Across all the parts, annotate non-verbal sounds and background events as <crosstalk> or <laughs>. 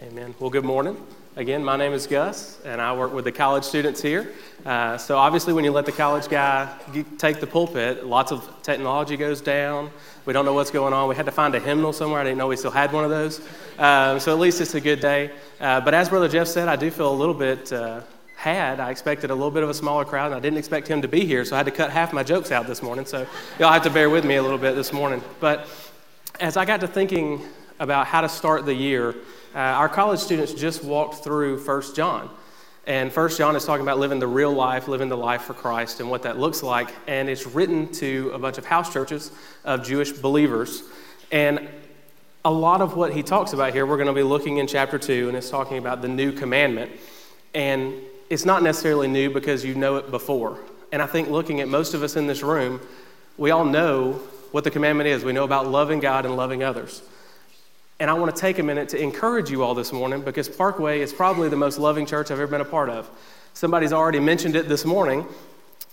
Amen. Well, good morning. Again, my name is Gus, and I work with the college students here. Uh, so, obviously, when you let the college guy take the pulpit, lots of technology goes down. We don't know what's going on. We had to find a hymnal somewhere. I didn't know we still had one of those. Uh, so, at least it's a good day. Uh, but as Brother Jeff said, I do feel a little bit uh, had. I expected a little bit of a smaller crowd, and I didn't expect him to be here, so I had to cut half my jokes out this morning. So, y'all have to bear with me a little bit this morning. But as I got to thinking about how to start the year, uh, our college students just walked through 1 John. And 1 John is talking about living the real life, living the life for Christ, and what that looks like. And it's written to a bunch of house churches of Jewish believers. And a lot of what he talks about here, we're going to be looking in chapter 2, and it's talking about the new commandment. And it's not necessarily new because you know it before. And I think looking at most of us in this room, we all know what the commandment is. We know about loving God and loving others. And I want to take a minute to encourage you all this morning because Parkway is probably the most loving church I've ever been a part of. Somebody's already mentioned it this morning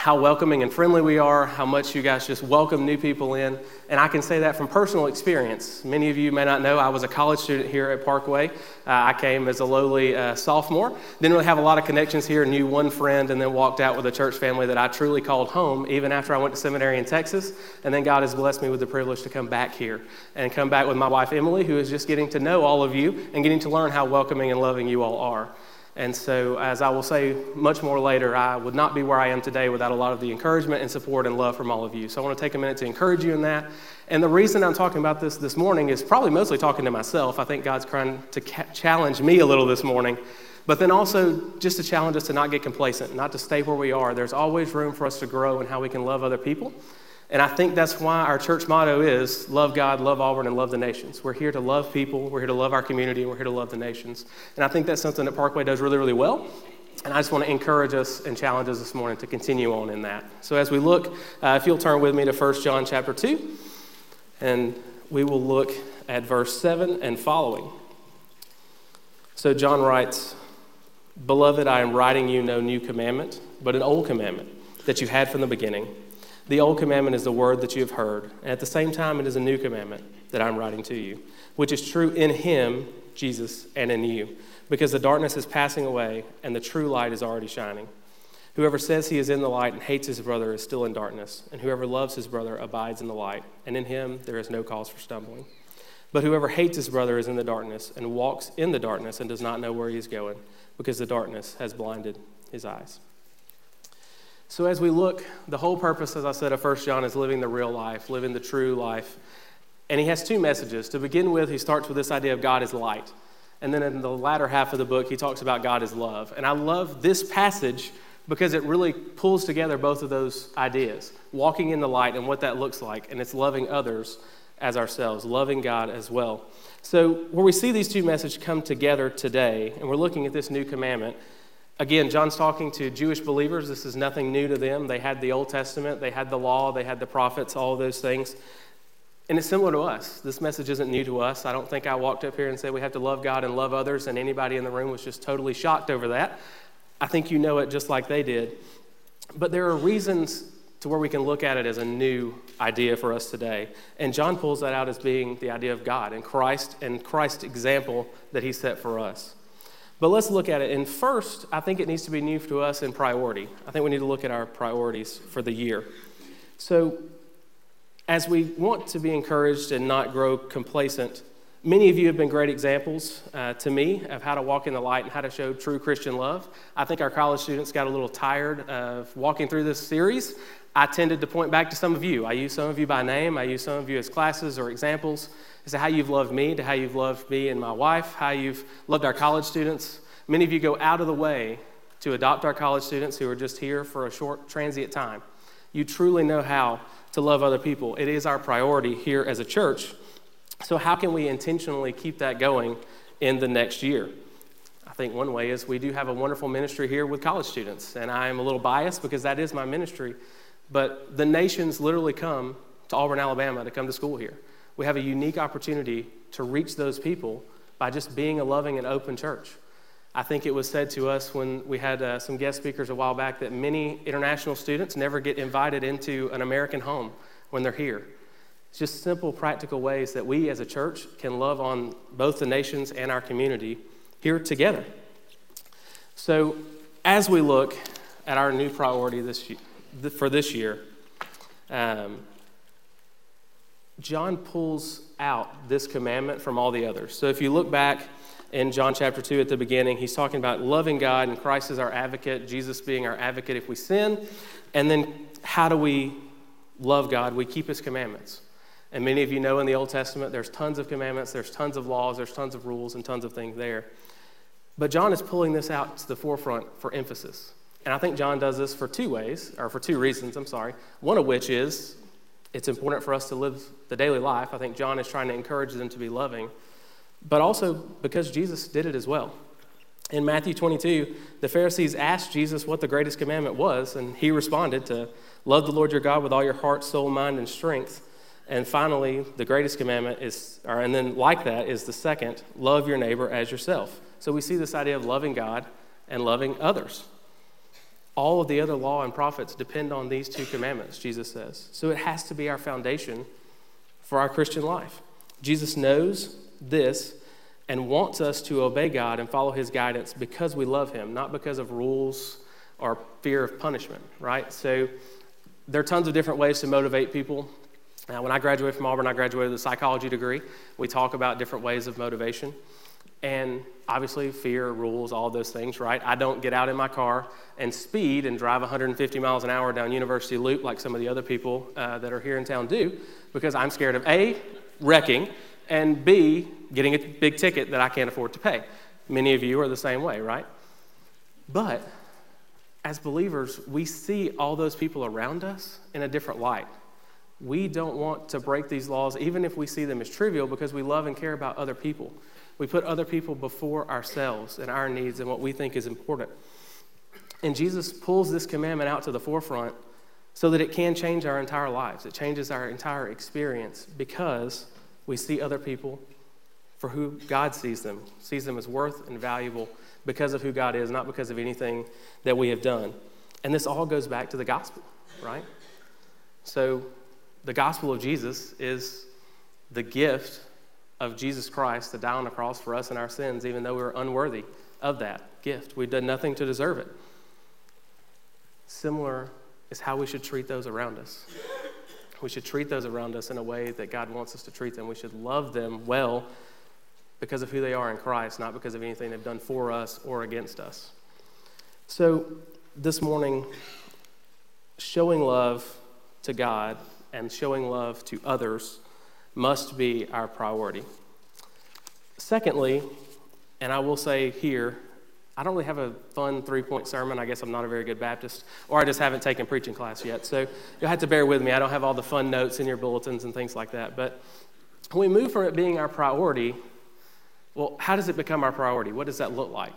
how welcoming and friendly we are, how much you guys just welcome new people in. And I can say that from personal experience. Many of you may not know I was a college student here at Parkway. Uh, I came as a lowly uh, sophomore, didn't really have a lot of connections here, knew one friend, and then walked out with a church family that I truly called home, even after I went to seminary in Texas. And then God has blessed me with the privilege to come back here and come back with my wife Emily, who is just getting to know all of you and getting to learn how welcoming and loving you all are. And so, as I will say much more later, I would not be where I am today without a lot of the encouragement and support and love from all of you. So, I want to take a minute to encourage you in that. And the reason I'm talking about this this morning is probably mostly talking to myself. I think God's trying to ca- challenge me a little this morning, but then also just to challenge us to not get complacent, not to stay where we are. There's always room for us to grow in how we can love other people. And I think that's why our church motto is love God, love Auburn, and love the nations. We're here to love people, we're here to love our community, and we're here to love the nations. And I think that's something that Parkway does really, really well. And I just want to encourage us and challenge us this morning to continue on in that. So as we look, uh, if you'll turn with me to 1 John chapter 2, and we will look at verse 7 and following. So John writes, Beloved, I am writing you no new commandment, but an old commandment that you had from the beginning. The old commandment is the word that you have heard, and at the same time, it is a new commandment that I'm writing to you, which is true in him, Jesus, and in you, because the darkness is passing away and the true light is already shining. Whoever says he is in the light and hates his brother is still in darkness, and whoever loves his brother abides in the light, and in him there is no cause for stumbling. But whoever hates his brother is in the darkness and walks in the darkness and does not know where he is going, because the darkness has blinded his eyes. So, as we look, the whole purpose, as I said, of 1 John is living the real life, living the true life. And he has two messages. To begin with, he starts with this idea of God is light. And then in the latter half of the book, he talks about God is love. And I love this passage because it really pulls together both of those ideas walking in the light and what that looks like. And it's loving others as ourselves, loving God as well. So, where we see these two messages come together today, and we're looking at this new commandment, Again, John's talking to Jewish believers. This is nothing new to them. They had the Old Testament, they had the law, they had the prophets, all those things. And it's similar to us. This message isn't new to us. I don't think I walked up here and said we have to love God and love others, and anybody in the room was just totally shocked over that. I think you know it just like they did. But there are reasons to where we can look at it as a new idea for us today. And John pulls that out as being the idea of God and Christ and Christ's example that he set for us. But let's look at it. And first, I think it needs to be new to us in priority. I think we need to look at our priorities for the year. So, as we want to be encouraged and not grow complacent, many of you have been great examples uh, to me of how to walk in the light and how to show true Christian love. I think our college students got a little tired of walking through this series. I tended to point back to some of you. I use some of you by name, I use some of you as classes or examples as to how you've loved me, to how you've loved me and my wife, how you've loved our college students. Many of you go out of the way to adopt our college students who are just here for a short transient time. You truly know how to love other people. It is our priority here as a church. So, how can we intentionally keep that going in the next year? I think one way is we do have a wonderful ministry here with college students, and I am a little biased because that is my ministry. But the nations literally come to Auburn, Alabama to come to school here we have a unique opportunity to reach those people by just being a loving and open church. I think it was said to us when we had uh, some guest speakers a while back that many international students never get invited into an American home when they're here. It's just simple, practical ways that we as a church can love on both the nations and our community here together. So, as we look at our new priority this year, for this year, um, John pulls out this commandment from all the others. So, if you look back in John chapter 2 at the beginning, he's talking about loving God and Christ is our advocate, Jesus being our advocate if we sin. And then, how do we love God? We keep his commandments. And many of you know in the Old Testament, there's tons of commandments, there's tons of laws, there's tons of rules, and tons of things there. But John is pulling this out to the forefront for emphasis. And I think John does this for two ways, or for two reasons, I'm sorry. One of which is it's important for us to live the daily life. I think John is trying to encourage them to be loving, but also because Jesus did it as well. In Matthew 22, the Pharisees asked Jesus what the greatest commandment was, and he responded to love the Lord your God with all your heart, soul, mind, and strength. And finally, the greatest commandment is, or, and then like that is the second, love your neighbor as yourself. So we see this idea of loving God and loving others. All of the other law and prophets depend on these two commandments, Jesus says. So it has to be our foundation for our Christian life. Jesus knows this and wants us to obey God and follow his guidance because we love him, not because of rules or fear of punishment, right? So there are tons of different ways to motivate people. Now, when I graduated from Auburn, I graduated with a psychology degree. We talk about different ways of motivation. And obviously, fear, rules, all those things, right? I don't get out in my car and speed and drive 150 miles an hour down University Loop like some of the other people uh, that are here in town do because I'm scared of A, wrecking, and B, getting a big ticket that I can't afford to pay. Many of you are the same way, right? But as believers, we see all those people around us in a different light. We don't want to break these laws, even if we see them as trivial, because we love and care about other people. We put other people before ourselves and our needs and what we think is important. And Jesus pulls this commandment out to the forefront so that it can change our entire lives. It changes our entire experience because we see other people for who God sees them, sees them as worth and valuable because of who God is, not because of anything that we have done. And this all goes back to the gospel, right? So the gospel of Jesus is the gift of Jesus Christ to die on the cross for us and our sins, even though we were unworthy of that gift. We've done nothing to deserve it. Similar is how we should treat those around us. We should treat those around us in a way that God wants us to treat them. We should love them well because of who they are in Christ, not because of anything they've done for us or against us. So, this morning, showing love to God and showing love to others must be our priority. Secondly, and I will say here, I don't really have a fun three point sermon. I guess I'm not a very good Baptist, or I just haven't taken preaching class yet. So you'll have to bear with me. I don't have all the fun notes in your bulletins and things like that. But when we move from it being our priority, well, how does it become our priority? What does that look like?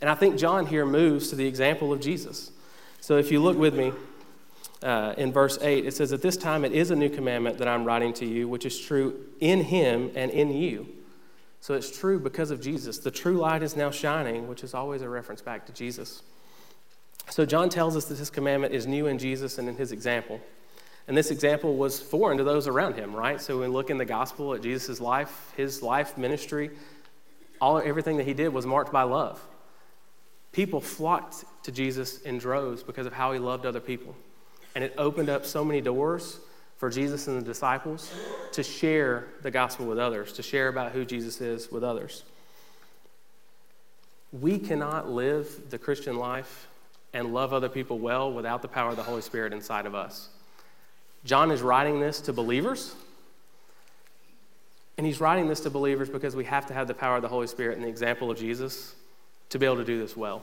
And I think John here moves to the example of Jesus. So if you look with me, uh, in verse 8, it says, At this time it is a new commandment that I'm writing to you, which is true in him and in you. So it's true because of Jesus. The true light is now shining, which is always a reference back to Jesus. So John tells us that this commandment is new in Jesus and in his example. And this example was foreign to those around him, right? So when we look in the gospel at Jesus' life, his life, ministry, all everything that he did was marked by love. People flocked to Jesus in droves because of how he loved other people. And it opened up so many doors for Jesus and the disciples to share the gospel with others, to share about who Jesus is with others. We cannot live the Christian life and love other people well without the power of the Holy Spirit inside of us. John is writing this to believers. And he's writing this to believers because we have to have the power of the Holy Spirit and the example of Jesus to be able to do this well.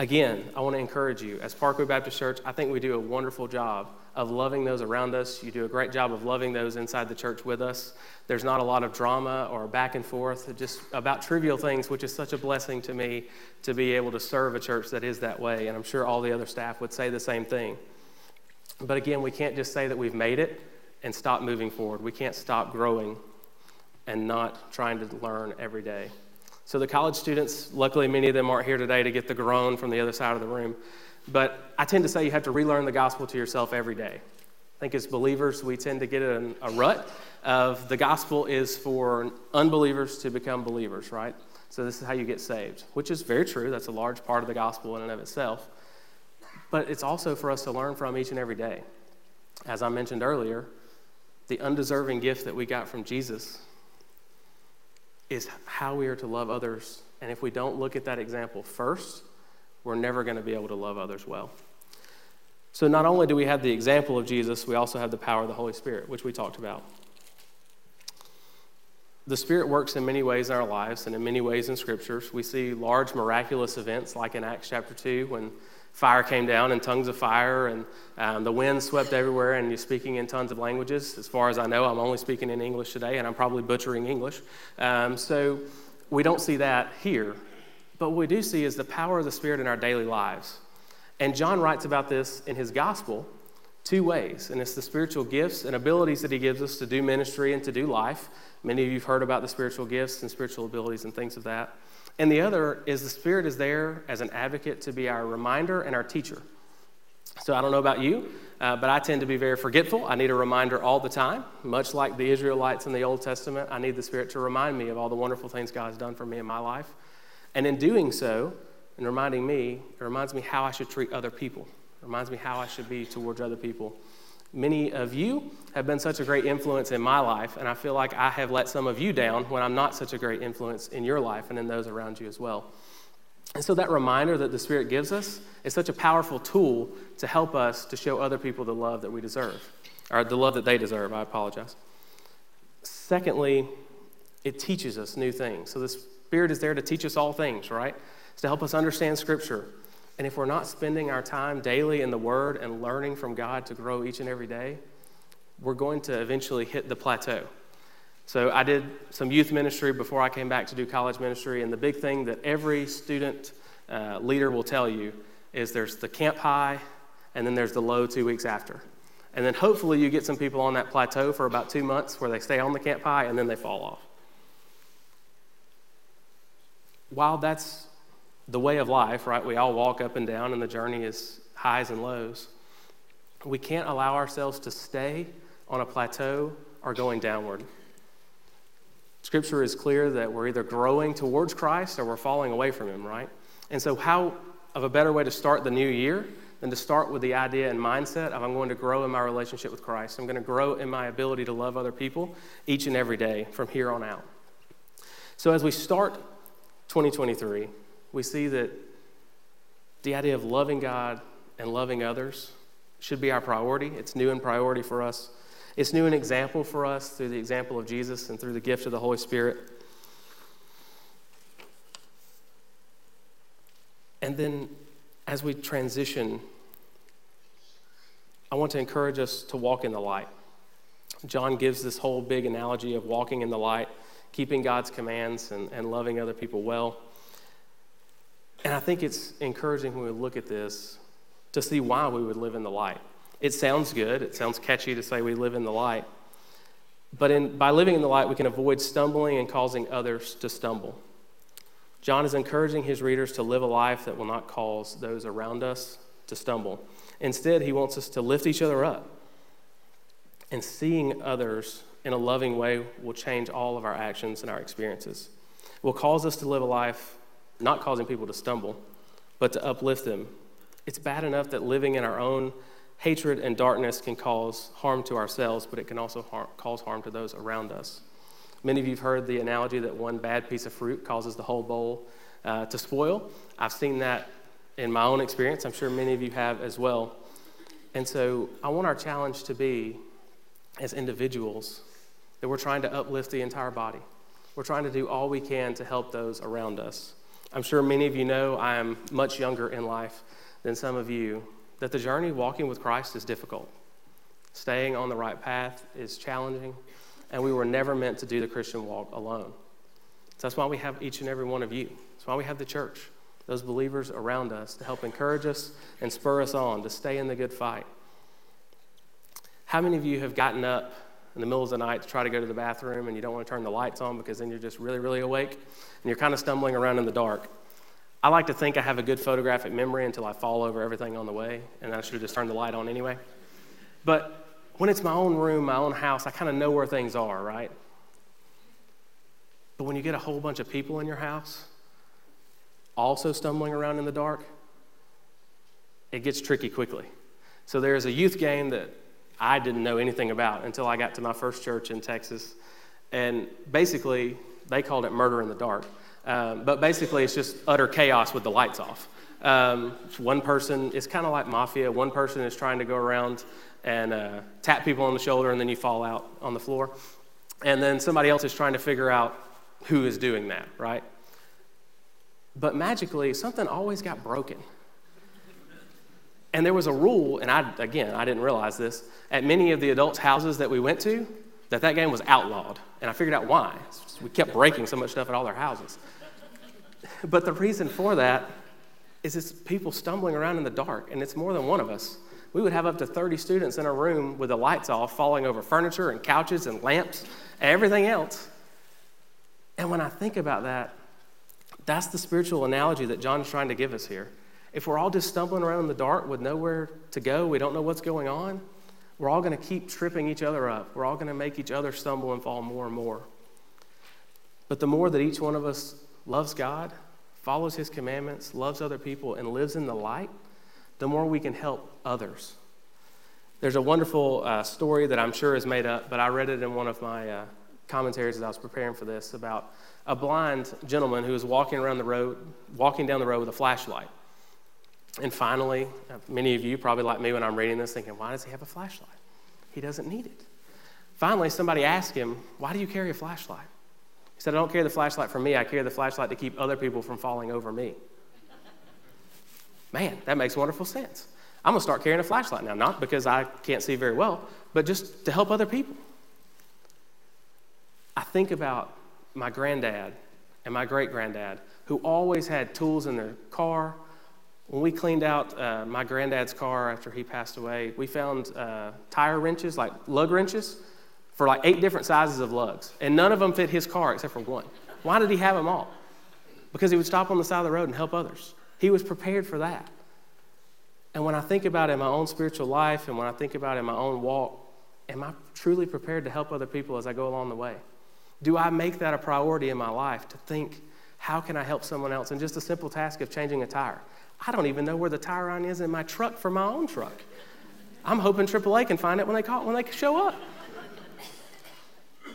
Again, I want to encourage you. As Parkway Baptist Church, I think we do a wonderful job of loving those around us. You do a great job of loving those inside the church with us. There's not a lot of drama or back and forth, just about trivial things, which is such a blessing to me to be able to serve a church that is that way. And I'm sure all the other staff would say the same thing. But again, we can't just say that we've made it and stop moving forward. We can't stop growing and not trying to learn every day. So the college students, luckily many of them aren't here today to get the groan from the other side of the room. But I tend to say you have to relearn the gospel to yourself every day. I think as believers, we tend to get in a rut of the gospel is for unbelievers to become believers, right? So this is how you get saved, which is very true. That's a large part of the gospel in and of itself. But it's also for us to learn from each and every day. As I mentioned earlier, the undeserving gift that we got from Jesus is how we are to love others. And if we don't look at that example first, we're never going to be able to love others well. So, not only do we have the example of Jesus, we also have the power of the Holy Spirit, which we talked about. The Spirit works in many ways in our lives and in many ways in scriptures. We see large miraculous events like in Acts chapter 2 when fire came down and tongues of fire and um, the wind swept everywhere and you're speaking in tons of languages. As far as I know, I'm only speaking in English today and I'm probably butchering English. Um, so we don't see that here. But what we do see is the power of the Spirit in our daily lives. And John writes about this in his gospel two ways, and it's the spiritual gifts and abilities that he gives us to do ministry and to do life. Many of you have heard about the spiritual gifts and spiritual abilities and things of that. And the other is the Spirit is there as an advocate to be our reminder and our teacher. So I don't know about you, uh, but I tend to be very forgetful. I need a reminder all the time. Much like the Israelites in the Old Testament, I need the Spirit to remind me of all the wonderful things God has done for me in my life. And in doing so, and reminding me, it reminds me how I should treat other people. It reminds me how I should be towards other people. Many of you have been such a great influence in my life, and I feel like I have let some of you down when I'm not such a great influence in your life and in those around you as well. And so, that reminder that the Spirit gives us is such a powerful tool to help us to show other people the love that we deserve, or the love that they deserve. I apologize. Secondly, it teaches us new things. So, the Spirit is there to teach us all things, right? It's to help us understand Scripture. And if we're not spending our time daily in the Word and learning from God to grow each and every day, we're going to eventually hit the plateau. So I did some youth ministry before I came back to do college ministry, and the big thing that every student uh, leader will tell you is there's the camp high, and then there's the low two weeks after. And then hopefully you get some people on that plateau for about two months where they stay on the camp high and then they fall off. While that's the way of life, right? We all walk up and down, and the journey is highs and lows. We can't allow ourselves to stay on a plateau or going downward. Scripture is clear that we're either growing towards Christ or we're falling away from Him, right? And so, how of a better way to start the new year than to start with the idea and mindset of I'm going to grow in my relationship with Christ? I'm going to grow in my ability to love other people each and every day from here on out. So, as we start 2023, we see that the idea of loving God and loving others should be our priority. It's new in priority for us. It's new in example for us through the example of Jesus and through the gift of the Holy Spirit. And then as we transition, I want to encourage us to walk in the light. John gives this whole big analogy of walking in the light, keeping God's commands, and, and loving other people well. And I think it's encouraging when we look at this to see why we would live in the light. It sounds good, it sounds catchy to say we live in the light. But in, by living in the light, we can avoid stumbling and causing others to stumble. John is encouraging his readers to live a life that will not cause those around us to stumble. Instead, he wants us to lift each other up. And seeing others in a loving way will change all of our actions and our experiences. Will cause us to live a life not causing people to stumble, but to uplift them. It's bad enough that living in our own hatred and darkness can cause harm to ourselves, but it can also cause harm to those around us. Many of you have heard the analogy that one bad piece of fruit causes the whole bowl uh, to spoil. I've seen that in my own experience. I'm sure many of you have as well. And so I want our challenge to be, as individuals, that we're trying to uplift the entire body. We're trying to do all we can to help those around us. I'm sure many of you know I am much younger in life than some of you, that the journey walking with Christ is difficult. Staying on the right path is challenging, and we were never meant to do the Christian walk alone. So that's why we have each and every one of you. That's why we have the church, those believers around us to help encourage us and spur us on to stay in the good fight. How many of you have gotten up in the middle of the night to try to go to the bathroom and you don't want to turn the lights on because then you're just really, really awake and you're kind of stumbling around in the dark. I like to think I have a good photographic memory until I fall over everything on the way, and I should have just turned the light on anyway. But when it's my own room, my own house, I kind of know where things are, right? But when you get a whole bunch of people in your house, also stumbling around in the dark, it gets tricky quickly. So there's a youth game that I didn't know anything about until I got to my first church in Texas. And basically, they called it murder in the dark. Um, but basically, it's just utter chaos with the lights off. Um, one person, it's kind of like mafia. One person is trying to go around and uh, tap people on the shoulder, and then you fall out on the floor. And then somebody else is trying to figure out who is doing that, right? But magically, something always got broken. And there was a rule, and I, again, I didn't realize this, at many of the adults' houses that we went to, that that game was outlawed. And I figured out why. We kept breaking so much stuff at all their houses. <laughs> But the reason for that is it's people stumbling around in the dark, and it's more than one of us. We would have up to 30 students in a room with the lights off, falling over furniture and couches and lamps and everything else. And when I think about that, that's the spiritual analogy that John's trying to give us here. If we're all just stumbling around in the dark with nowhere to go, we don't know what's going on, we're all going to keep tripping each other up. We're all going to make each other stumble and fall more and more. But the more that each one of us loves God, follows His commandments, loves other people, and lives in the light, the more we can help others. There's a wonderful uh, story that I'm sure is made up, but I read it in one of my uh, commentaries as I was preparing for this about a blind gentleman who was walking around the road, walking down the road with a flashlight. And finally, uh, many of you probably like me when I'm reading this thinking, why does he have a flashlight? He doesn't need it. Finally, somebody asked him, why do you carry a flashlight? He said, I don't carry the flashlight for me, I carry the flashlight to keep other people from falling over me. Man, that makes wonderful sense. I'm to start carrying a flashlight now, not because I can't see very well, but just to help other people. I think about my granddad and my great granddad who always had tools in their car, when we cleaned out uh, my granddad's car after he passed away, we found uh, tire wrenches, like lug wrenches, for like eight different sizes of lugs. And none of them fit his car except for one. Why did he have them all? Because he would stop on the side of the road and help others. He was prepared for that. And when I think about it in my own spiritual life and when I think about it in my own walk, am I truly prepared to help other people as I go along the way? Do I make that a priority in my life to think, how can I help someone else? in just a simple task of changing a tire. I don't even know where the tire iron is in my truck for my own truck. I'm hoping AAA can find it when they call when they show up.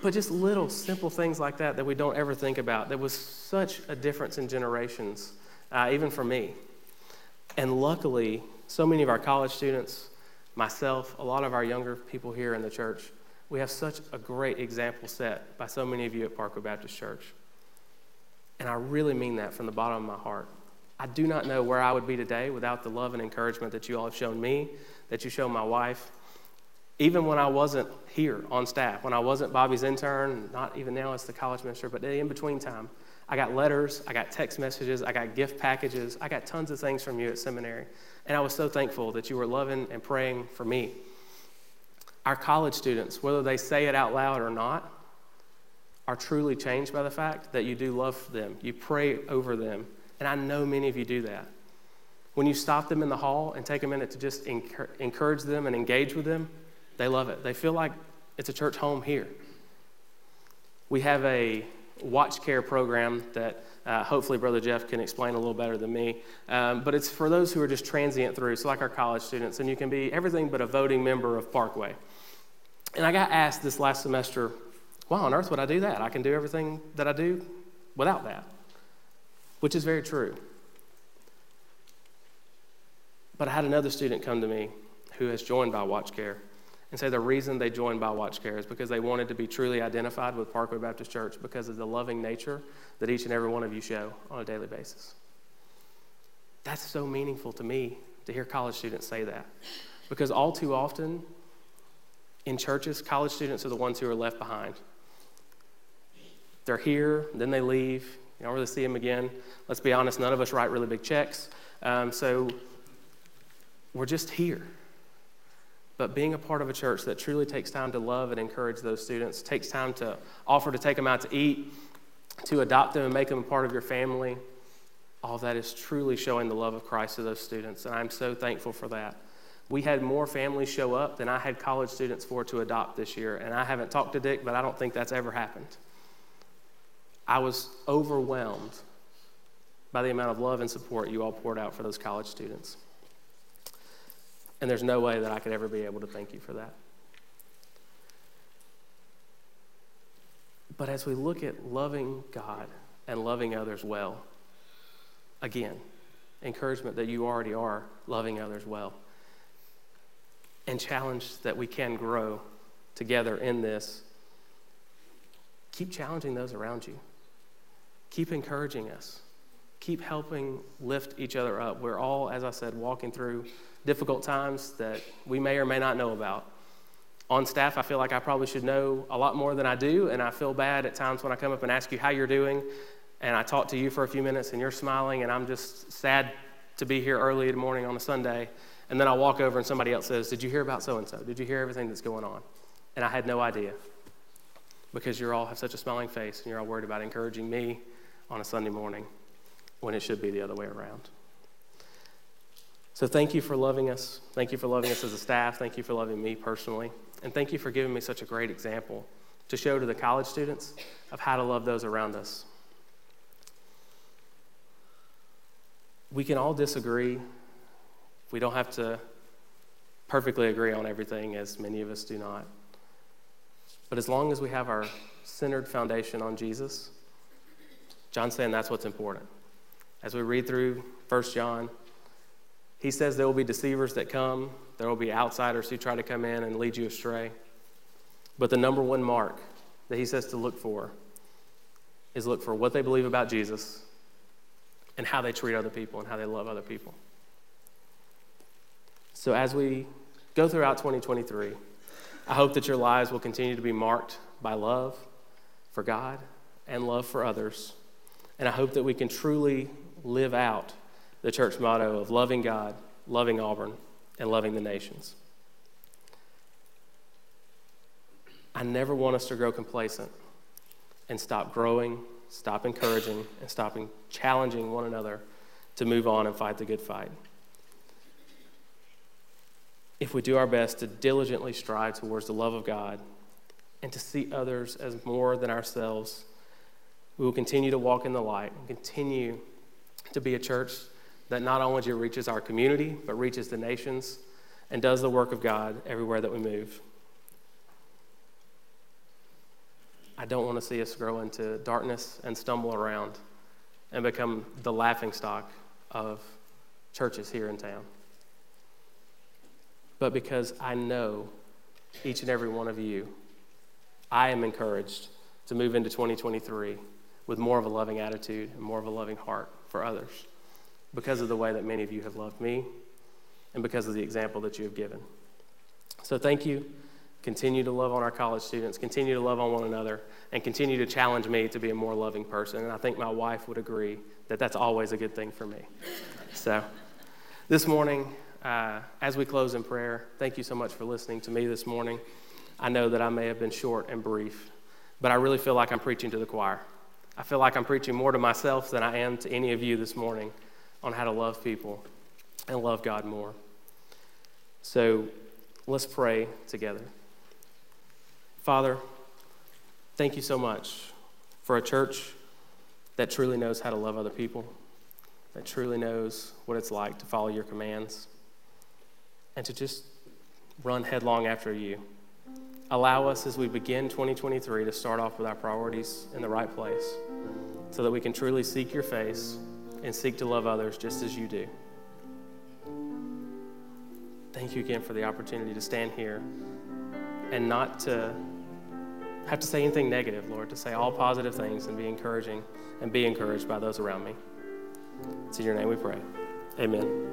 But just little simple things like that that we don't ever think about. There was such a difference in generations, uh, even for me. And luckily, so many of our college students, myself, a lot of our younger people here in the church, we have such a great example set by so many of you at Parkway Baptist Church. And I really mean that from the bottom of my heart. I do not know where I would be today without the love and encouragement that you all have shown me, that you show my wife. Even when I wasn't here on staff, when I wasn't Bobby's intern, not even now as the college minister, but in between time, I got letters, I got text messages, I got gift packages, I got tons of things from you at seminary. And I was so thankful that you were loving and praying for me. Our college students, whether they say it out loud or not, are truly changed by the fact that you do love them. You pray over them and I know many of you do that. When you stop them in the hall and take a minute to just encourage them and engage with them, they love it. They feel like it's a church home here. We have a watch care program that uh, hopefully Brother Jeff can explain a little better than me. Um, but it's for those who are just transient through, so like our college students, and you can be everything but a voting member of Parkway. And I got asked this last semester, why on earth would I do that? I can do everything that I do without that which is very true. But I had another student come to me who has joined by Watch Care and say the reason they joined by Watch Care is because they wanted to be truly identified with Parkway Baptist Church because of the loving nature that each and every one of you show on a daily basis. That's so meaningful to me to hear college students say that because all too often in churches, college students are the ones who are left behind. They're here, then they leave, you don't really see them again. Let's be honest, none of us write really big checks. Um, so we're just here. But being a part of a church that truly takes time to love and encourage those students, takes time to offer to take them out to eat, to adopt them and make them a part of your family, all that is truly showing the love of Christ to those students. And I'm so thankful for that. We had more families show up than I had college students for to adopt this year. And I haven't talked to Dick, but I don't think that's ever happened. I was overwhelmed by the amount of love and support you all poured out for those college students. And there's no way that I could ever be able to thank you for that. But as we look at loving God and loving others well, again, encouragement that you already are loving others well, and challenge that we can grow together in this. Keep challenging those around you. Keep encouraging us. Keep helping lift each other up. We're all, as I said, walking through difficult times that we may or may not know about on staff, I feel like I probably should know a lot more than I do, and I feel bad at times when I come up and ask you how you're doing, and I talk to you for a few minutes and you're smiling, and I'm just sad to be here early in the morning on a Sunday, and then I walk over and somebody else says, Did you hear about so and so? Did you hear everything that's going on? And I had no idea because you all have such a smiling face and you're all worried about encouraging me on a Sunday morning when it should be the other way around. So thank you for loving us. Thank you for loving us as a staff. Thank you for loving me personally. And thank you for giving me such a great example to show to the college students of how to love those around us. We can all disagree. We don't have to perfectly agree on everything, as many of us do not. But as long as we have our centered foundation on Jesus, John's saying that's what's important. As we read through 1 John, he says there will be deceivers that come, there will be outsiders who try to come in and lead you astray. But the number one mark that he says to look for is look for what they believe about Jesus and how they treat other people and how they love other people. So as we go throughout 2023, I hope that your lives will continue to be marked by love for God and love for others. And I hope that we can truly live out the church motto of loving God, loving Auburn, and loving the nations. I never want us to grow complacent and stop growing, stop encouraging, and stopping challenging one another to move on and fight the good fight. If we do our best to diligently strive towards the love of God and to see others as more than ourselves, we will continue to walk in the light and continue to be a church that not only reaches our community, but reaches the nations and does the work of God everywhere that we move. I don't want to see us grow into darkness and stumble around and become the laughing stock of churches here in town. But because I know each and every one of you, I am encouraged to move into 2023 with more of a loving attitude and more of a loving heart for others because of the way that many of you have loved me and because of the example that you have given. So thank you. Continue to love on our college students, continue to love on one another, and continue to challenge me to be a more loving person. And I think my wife would agree that that's always a good thing for me. So this morning, uh, as we close in prayer, thank you so much for listening to me this morning. I know that I may have been short and brief, but I really feel like I'm preaching to the choir. I feel like I'm preaching more to myself than I am to any of you this morning on how to love people and love God more. So let's pray together. Father, thank you so much for a church that truly knows how to love other people, that truly knows what it's like to follow your commands, and to just run headlong after you. Allow us as we begin 2023 to start off with our priorities in the right place so that we can truly seek your face and seek to love others just as you do. Thank you again for the opportunity to stand here and not to have to say anything negative, Lord, to say all positive things and be encouraging and be encouraged by those around me. It's in your name we pray. Amen.